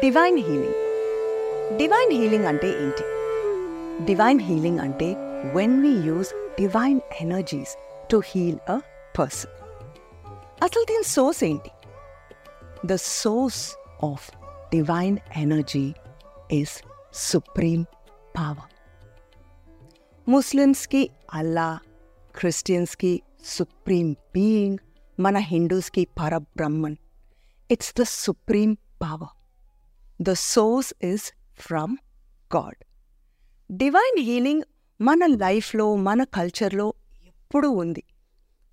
Divine healing divine healing అంటే ఏంటి divine healing అంటే when we use divine energies to heal a person అసలు దీని సోర్స్ ఏంటి the source of divine energy is supreme power ముస్లిమ్స్కి అల్లా క్రిస్టియన్స్కి సుప్రీం బీయింగ్ మన హిందూస్కి Parabrahman it's the supreme power the source is from God divine healing మన లైఫ్లో మన కల్చర్లో ఎప్పుడూ ఉంది.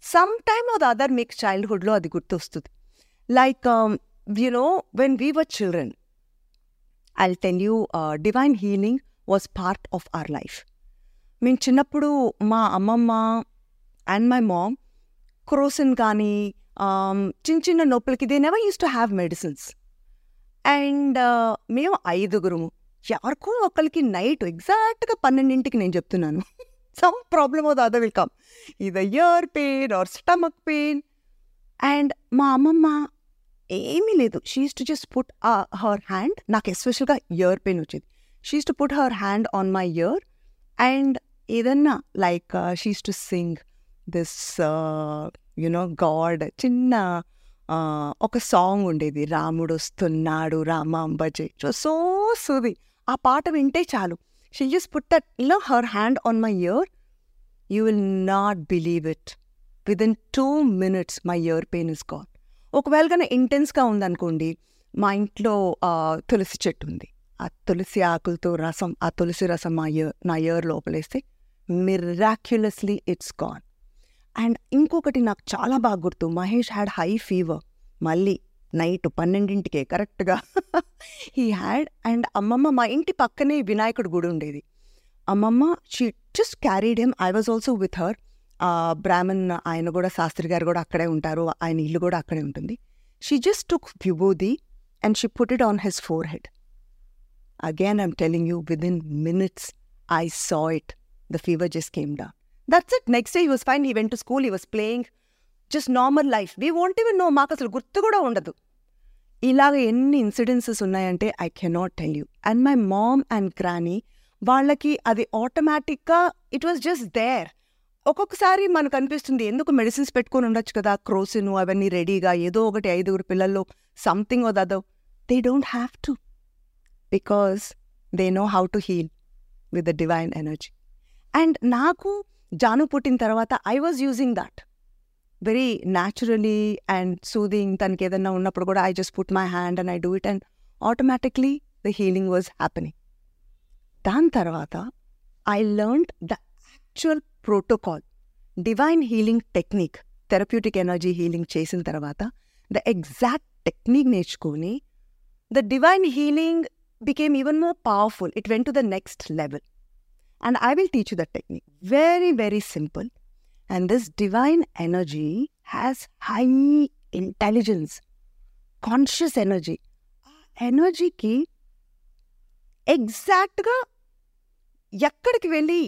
సమ్ టైమ్ ఆర్ అదర్ మీకు చైల్డ్హుడ్లో అది గుర్తొస్తుంది. Like you know when we were children I tell you divine healing was part of our life మేము చిన్నప్పుడు మా అమ్మమ్మ అండ్ మై మామ్ క్రోసిన్ కానీ um, చిన్న చిన్న నొప్పులకి they never use to have medicines and మేము ఐదుగురుము. ఎవరికో ఒకరికి నైట్ ఎగ్జాక్ట్గా పన్నెండింటికి నేను చెప్తున్నాను. సమ్ ప్రాబ్లమ్ అవుతుంది ద విల్ కమ్ ఇది ear pain or stomach pain and మా అమ్మమ్మ ఏమీ లేదు. She's to just put her hand నాకు ఎస్పెషల్గా ఇయర్ పెయిన్ వచ్చేది. She's to put her hand on my ear and ఏదన్నా like she's to sing this you know God చిన్న ఒక సాంగ్ ఉండేది. రాముడు వస్తున్నాడు రామాంబజే. సో సుది. ఆ పాట వింటే చాలు. She just put that her hand on my ear you will not believe it within two minutes my ear pain is gone ఒకవేళ కన్నా ఇంటెన్స్గా ఉందనుకోండి మా ఇంట్లో తులసి చెట్టు ఉంది. ఆ తులసి ఆకులతో రసం ఆ తులసి రసం మా ఇయర్ నా ఇయర్ లోపలేస్తే మిరాక్యులస్లీ ఇట్స్ గాన్ అండ్ ఇంకొకటి నాకు చాలా బాగా గుర్తు. మహేష్ హ్యాడ్ హై ఫీవర్ మళ్ళీ నైట్ పన్నెండింటికే కరెక్ట్గా. హీ హ్యాడ్ అండ్ అమ్మమ్మ మా ఇంటి పక్కనే వినాయకుడు గుడి ఉండేది. అమ్మమ్మ she just carried him I was also with her Brahman ఆయన కూడా శాస్త్రి గారు కూడా అక్కడే ఉంటారు. ఆయన ఇల్లు కూడా అక్కడే ఉంటుంది. She just took vibhuti and she put it on his forehead again I'm telling you within minutes I saw it the fever just came down that's it next day he was fine he went to school he was playing just normal life we won't even know మాకు అసలు గుర్తు కూడా ఉండదు. ఇలాగ ఎన్ని incidences ఉన్నాయంటే I cannot tell you and my mom and granny వాళ్ళకి అది ఆటోమేటిక్గా ఇట్ వాస్ జస్ట్ దేర్ ఒక్కొక్కసారి మనకు అనిపిస్తుంది ఎందుకు మెడిసిన్స్ పెట్టుకొని ఉండొచ్చు కదా? క్రోసిన్ అవన్నీ రెడీగా ఏదో ఒకటి ఐదుగురు పిల్లల్లో సంథింగ్ ఓ దదో they don't have to because they know how to heal with the divine energy and నాకు జాను పుట్టిన తర్వాత I was using that very naturally and soothing తనకి ఏదన్నా ఉన్నప్పుడు కూడా I just put my hand and I do it and automatically the healing was happening దాని తర్వాత I learn the actual protocol divine healing technique therapeutic energy healing చేసిన తర్వాత the exact technique నేర్చుకొని the divine healing became even more powerful it went to the next level and I will teach you the technique. Very, very simple. And this divine energy has high intelligence, conscious energy. ఎనర్జీకి ఎగ్జాక్ట్గా ఎక్కడికి వెళ్ళి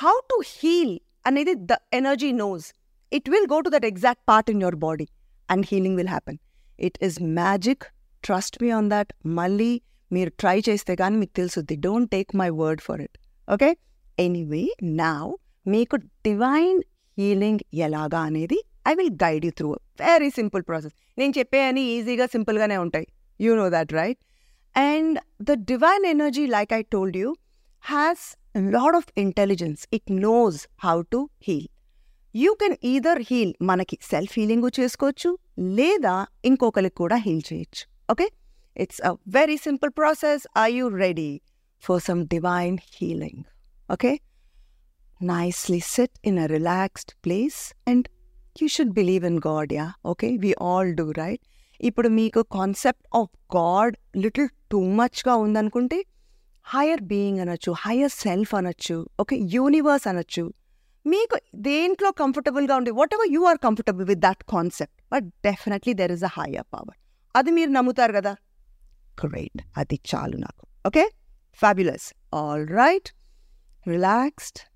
how to heal అనేది the energy knows it will go to that exact part in your body and healing will happen it is magic trust me on that మళ్ళీ మీరు try చేస్తే కానీ మీకు తెలుసుద్ది don't take my word for it okay anyway now మీకు divine healing ఎలాగా అనేది I will guide you through very simple process నేను చెప్పే అని ఈజీగా సింపుల్గానే ఉంటాయి you know that right and the divine energy like I told you has lot of intelligence it knows how to heal you can either heal మనకి self healing చేసుకోవచ్చు లేదా ఇంకొకరికి కూడా హీల్ చేయొచ్చు okay it's a very simple process are you ready for some divine healing. Okay? Nicely sit in a relaxed place and you should believe in God, yeah? Okay? We all do, right? ఇప్పుడు మీకు concept of God little too మచ్గా ఉందనుకుంటే higher being అనొచ్చు higher self అనొచ్చు okay universe అనొచ్చు మీకు దేంట్లో కంఫర్టబుల్గా ఉండే whatever you are comfortable with that concept but definitely there is a higher power అది మీరు నమ్ముతారు కదా గ్రేట్ అది చాలు నాకు okay Fabulous. All right. Relaxed.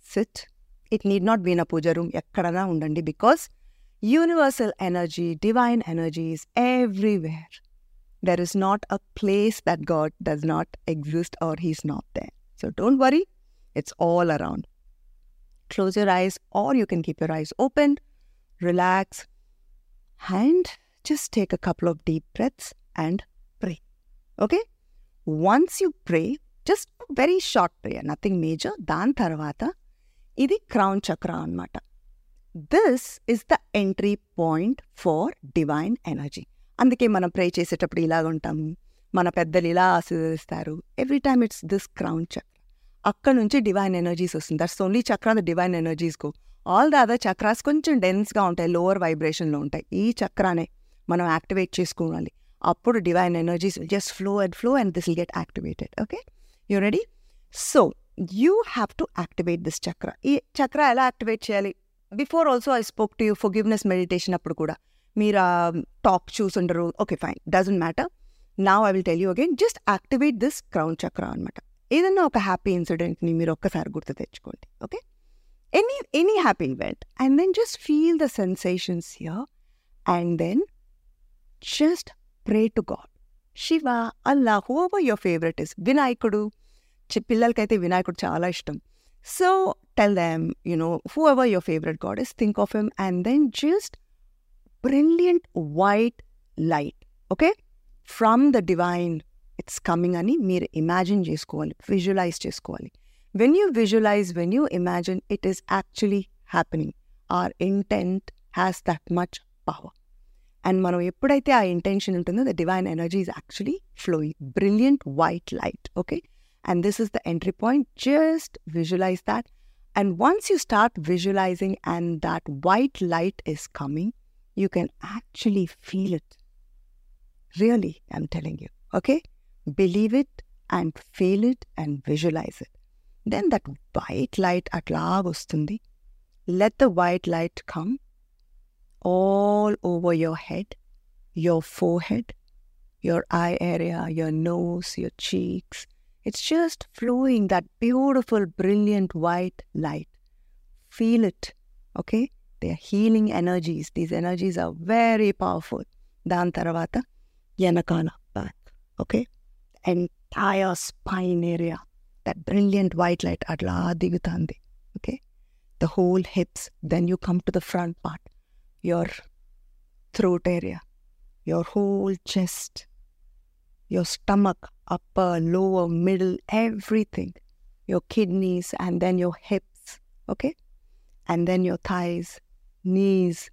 Sit. It need not be in a puja room. ఎక్కడనా ఉండండి because universal energy, divine energy is everywhere. There is not a place that God does not exist or He's not there. So don't worry, it's all around. Close your eyes, or you can keep your eyes open, relax, and just take a couple of deep breaths and pray. Okay? Once you pray just very short prayer nothing major దాని తర్వాత ఇది crown chakra అన్నమాట. This is the entry point for divine energy అందుకే మనం ప్రే చేసేటప్పుడు ఇలాగ ఉంటాము మన పెద్దలు ఇలా ఆశీర్వదిస్తారు. Every time it's this crown chakra అక్కడ నుంచి డివైన్ ఎనర్జీస్ వస్తుంది. That's only chakra the divine ఎనర్జీస్కు all the other chakras కొంచెం డెన్స్గా ఉంటాయి లోవర్ వైబ్రేషన్లో ఉంటాయి. ఈ చక్రానే మనం యాక్టివేట్ చేసుకోవాలి. అప్పుడు divine energies just flow and flow and this will get activated okay you ready so you have to activate this చక్ర ఈ చక్ర ఎలా యాక్టివేట్ చేయాలి before also I spoke to you forgiveness meditation అప్పుడు కూడా మీరు ఆ talk చూసుండరు okay fine doesn't matter నా I will tell you again just activate this crown chakra అనమాట ఏదన్నా ఒక హ్యాపీ ఇన్సిడెంట్ని మీరు ఒక్కసారి గుర్తు తెచ్చుకోండి okay any any happy event and then just feel the sensations here and then just pray to God Shiva Allah Hoover your favourite is వినాయకుడు చి- పిల్లలకైతే వినాయకుడు చాలా ఇష్టం so tell them you know whoever your favourite God is think of him and then just brilliant white light okay from the divine it's coming అని మీరు imagine చేసుకోవాలి visualise చేసుకోవాలి when you visualise when you imagine it is actually happening or intent has that much power and మనం ఎప్పుడైతే ఆ intention ఉంటుందో the divine energy is actually flowing brilliant white light okay and this is the entry point just visualise that and once you start visualising and that white light is coming you can actually feel it. Really, I'm telling you. Okay? Believe it and feel it and visualize it. Then that white light atla vastundi. Let the white light come all over your head, your forehead, your eye area, your nose, your cheeks. It's just flowing that beautiful, brilliant white light. Feel it, okay? They are healing energies. These energies are very powerful. Dan Taravata, Yanakana back, okay? Entire spine area, that brilliant white light, Adla Adivitandi, okay? The whole hips, then you come to the front part your throat area, your whole chest, your stomach, upper, lower, middle, everything, your kidneys, and then your hips, okay? And then your thighs, knees,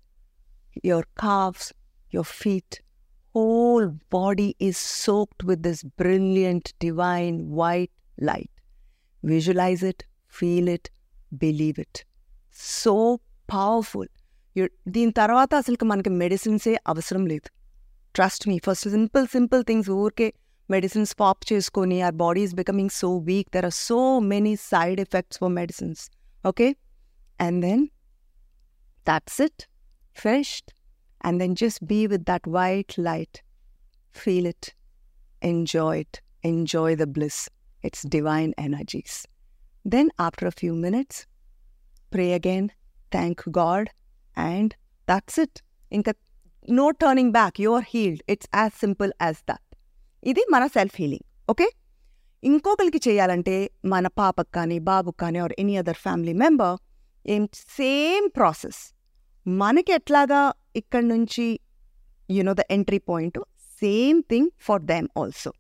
your calves, your feet. Whole body is soaked with this brilliant, divine, white light. Visualize it, feel it, believe it. So powerful. You're, దీని తర్వాత అసలు మనకి మెడిసిన్సే అవసరం లేదు trust me first simple simple things ఊరికే medicines pop చేసుకొని are body is becoming so weak there are so many side effects for medicines okay and then that's it finished and then just be with that white light feel it enjoy it enjoy the bliss it's divine energies then after a few minutes pray again thank god and that's it. ఇంకా no turning back your healed. It's as simple as that. ఇది మన self healing okay? ఇంకొకరికి చేయాలంటే మన పాపకు కానీ బాబుకు కానీ or any other family member ఏం సేమ్ ప్రాసెస్. మనకి ఎట్లాగా ఇక్కడ నుంచి you know the entry point same thing for them also.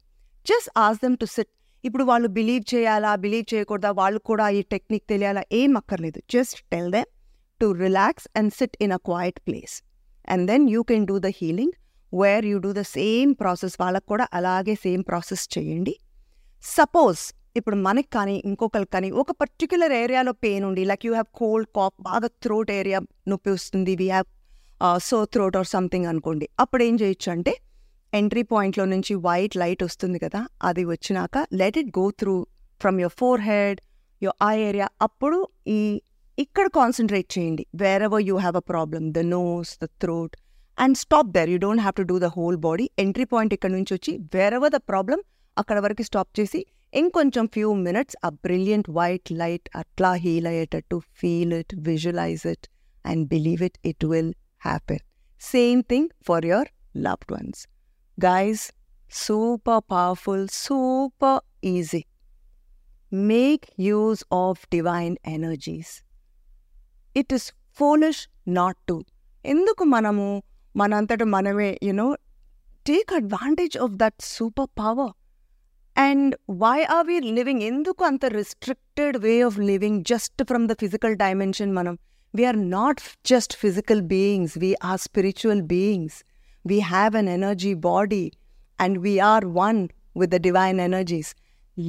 Just ask them to sit. ఇప్పుడు వాళ్ళు బిలీవ్ చేయాలా బిలీవ్ చేయకూడదా వాళ్ళు కూడా ఈ టెక్నిక్ తెలియాలా ఏం అక్కర్లేదు. Just tell them to relax and sit in a quiet place and then you can do the healing where you do the same process వాళ్ళకు కూడా అలాగే సేమ్ ప్రాసెస్ చేయండి. సపోజ్ ఇప్పుడు మనకి కానీ ఇంకొకరికి కానీ ఒక పర్టిక్యులర్ ఏరియాలో పెయిన్ ఉండి like you have cold cough బాగా థ్రోట్ ఏరియా నొప్పి వస్తుంది. We have sore throat or something అనుకోండి. అప్పుడు ఏం చేయొచ్చు అంటే ఎంట్రీ పాయింట్లో నుంచి వైట్ లైట్ వస్తుంది కదా అది వచ్చినాక let it go through from your forehead your eye area అప్పుడు ఈ ఇక్కడ కాన్సన్ట్రేట్ చేయండి wherever you have a problem the nose the throat and stop there you don't have to do the whole body entry point ఇక్కడ నుంచి వచ్చి wear ever the problem అక్కడ వరకు stop చేసి ఇంకొంచెం ఫ్యూ మినిట్స్ ఆ brilliant white light అట్లా heal అయ్యేటట్టు feel it visualise it and believe it it will happen same thing for your loved ones guys super powerful, super easy. Make use of divine energies. It is foolish not to. ఎందుకు మనము మనంతట మనమే you know take advantage of that super power and why are we living ఎందుకు అంత restricted way of living just from the physical dimension మనం we are not just physical beings we are spiritual beings we have an energy body and we are one with the divine energies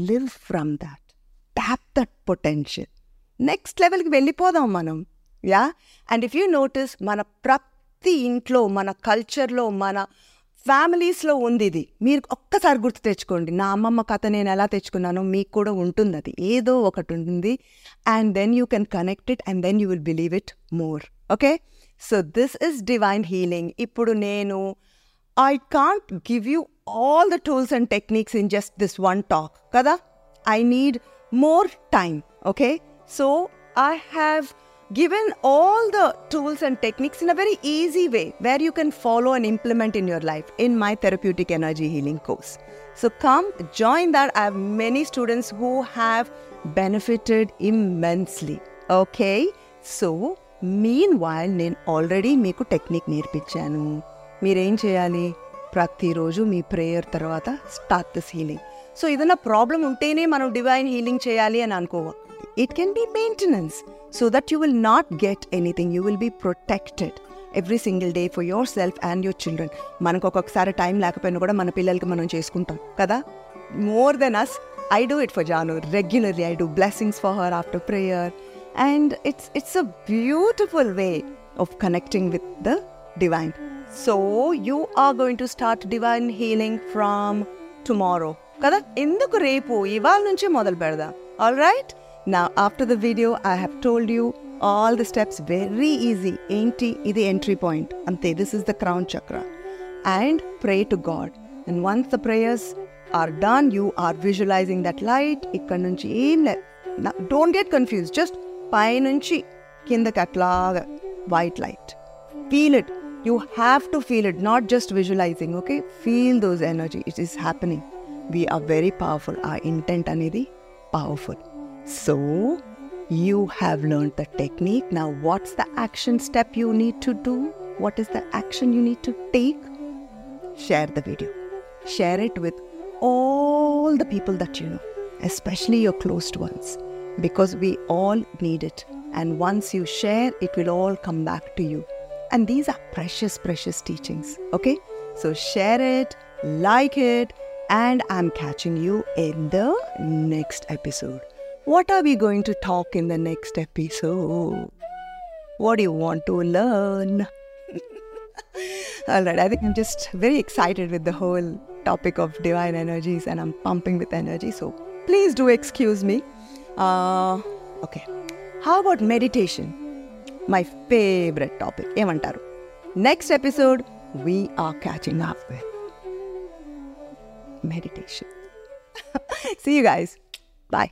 live from that tap that potential next లెవెల్కి వెళ్ళిపోదాం మనం yeah and if you notice మన ప్రతి ఇంట్లో మన కల్చర్లో మన ఫ్యామిలీస్లో ఉంది ఇది మీరు ఒక్కసారి గుర్తు తెచ్చుకోండి నా అమ్మమ్మ కథ నేను ఎలా తెచ్చుకున్నానో మీకు కూడా ఉంటుంది అది ఏదో ఒకటి ఉంటుంది and then you can connect it and then you will believe it more okay so this is divine healing ఇప్పుడు నేను I can't give you all the tools and techniques in just this one talk కదా I need more time. Okay. So I have given all the tools and techniques in a very easy way where you can follow and implement in your life in my therapeutic energy healing course. So come join that. I have many students who have benefited immensely. Okay. So meanwhile, నేను already మీకు technique నేర్పించాను మీరేం చేయాలి ప్రతిరోజు మీ prayer తర్వాత start this healing so ఏదైనా problem ఉంటేనే మనం డివైన్ హీలింగ్ చేయాలి అని అనుకోవాలి it can be maintenance so that you will not get anything you will be protected every single day for your self and your children మనకు ఒక్కొక్కసారి time లేకపోయినా కూడా మన పిల్లలకి మనం చేసుకుంటాం కదా more than us I do it for Janu regularly I do blessings for her after prayer and it's it's a beautiful way of connecting with the divine. So you are going to start divine healing from tomorrow. కదా ఎందుకు రేపు ఇవాళ నుంచి మొదలు పెడదాం all right నా after the video I have told you all the steps very easy ఏంటి ఇది ఎంట్రీ పాయింట్ అంతే దిస్ ఇస్ ద క్రౌన్ చక్ర and pray to God and once the prayers are done you are visualising that light ఇక్కడ నుంచి ఏం లే don't get confuse just పైనుంచి కిందకి అట్లాగా white light feel it you have to feel it not just visualizing okay feel those energy it is happening we are very powerful our intent anedi powerful so you have learned the technique now what's the action step you need to do what is the action you need to take share the video share it with all the people that you know especially your closed ones because we all need it and once you share it will all come back to you and these are precious, precious teachings. Okay? So share it, like it, and I'm catching you in the next episode. What are we going to talk in the next episode? What do you want to learn? All right, I think I'm just very excited with the whole topic of divine energies and I'm pumping with energy. So please do excuse me. Uh, okay. How about meditation? My favorite topic. Emantaru. Next episode, we are catching up with meditation. See you guys. Bye.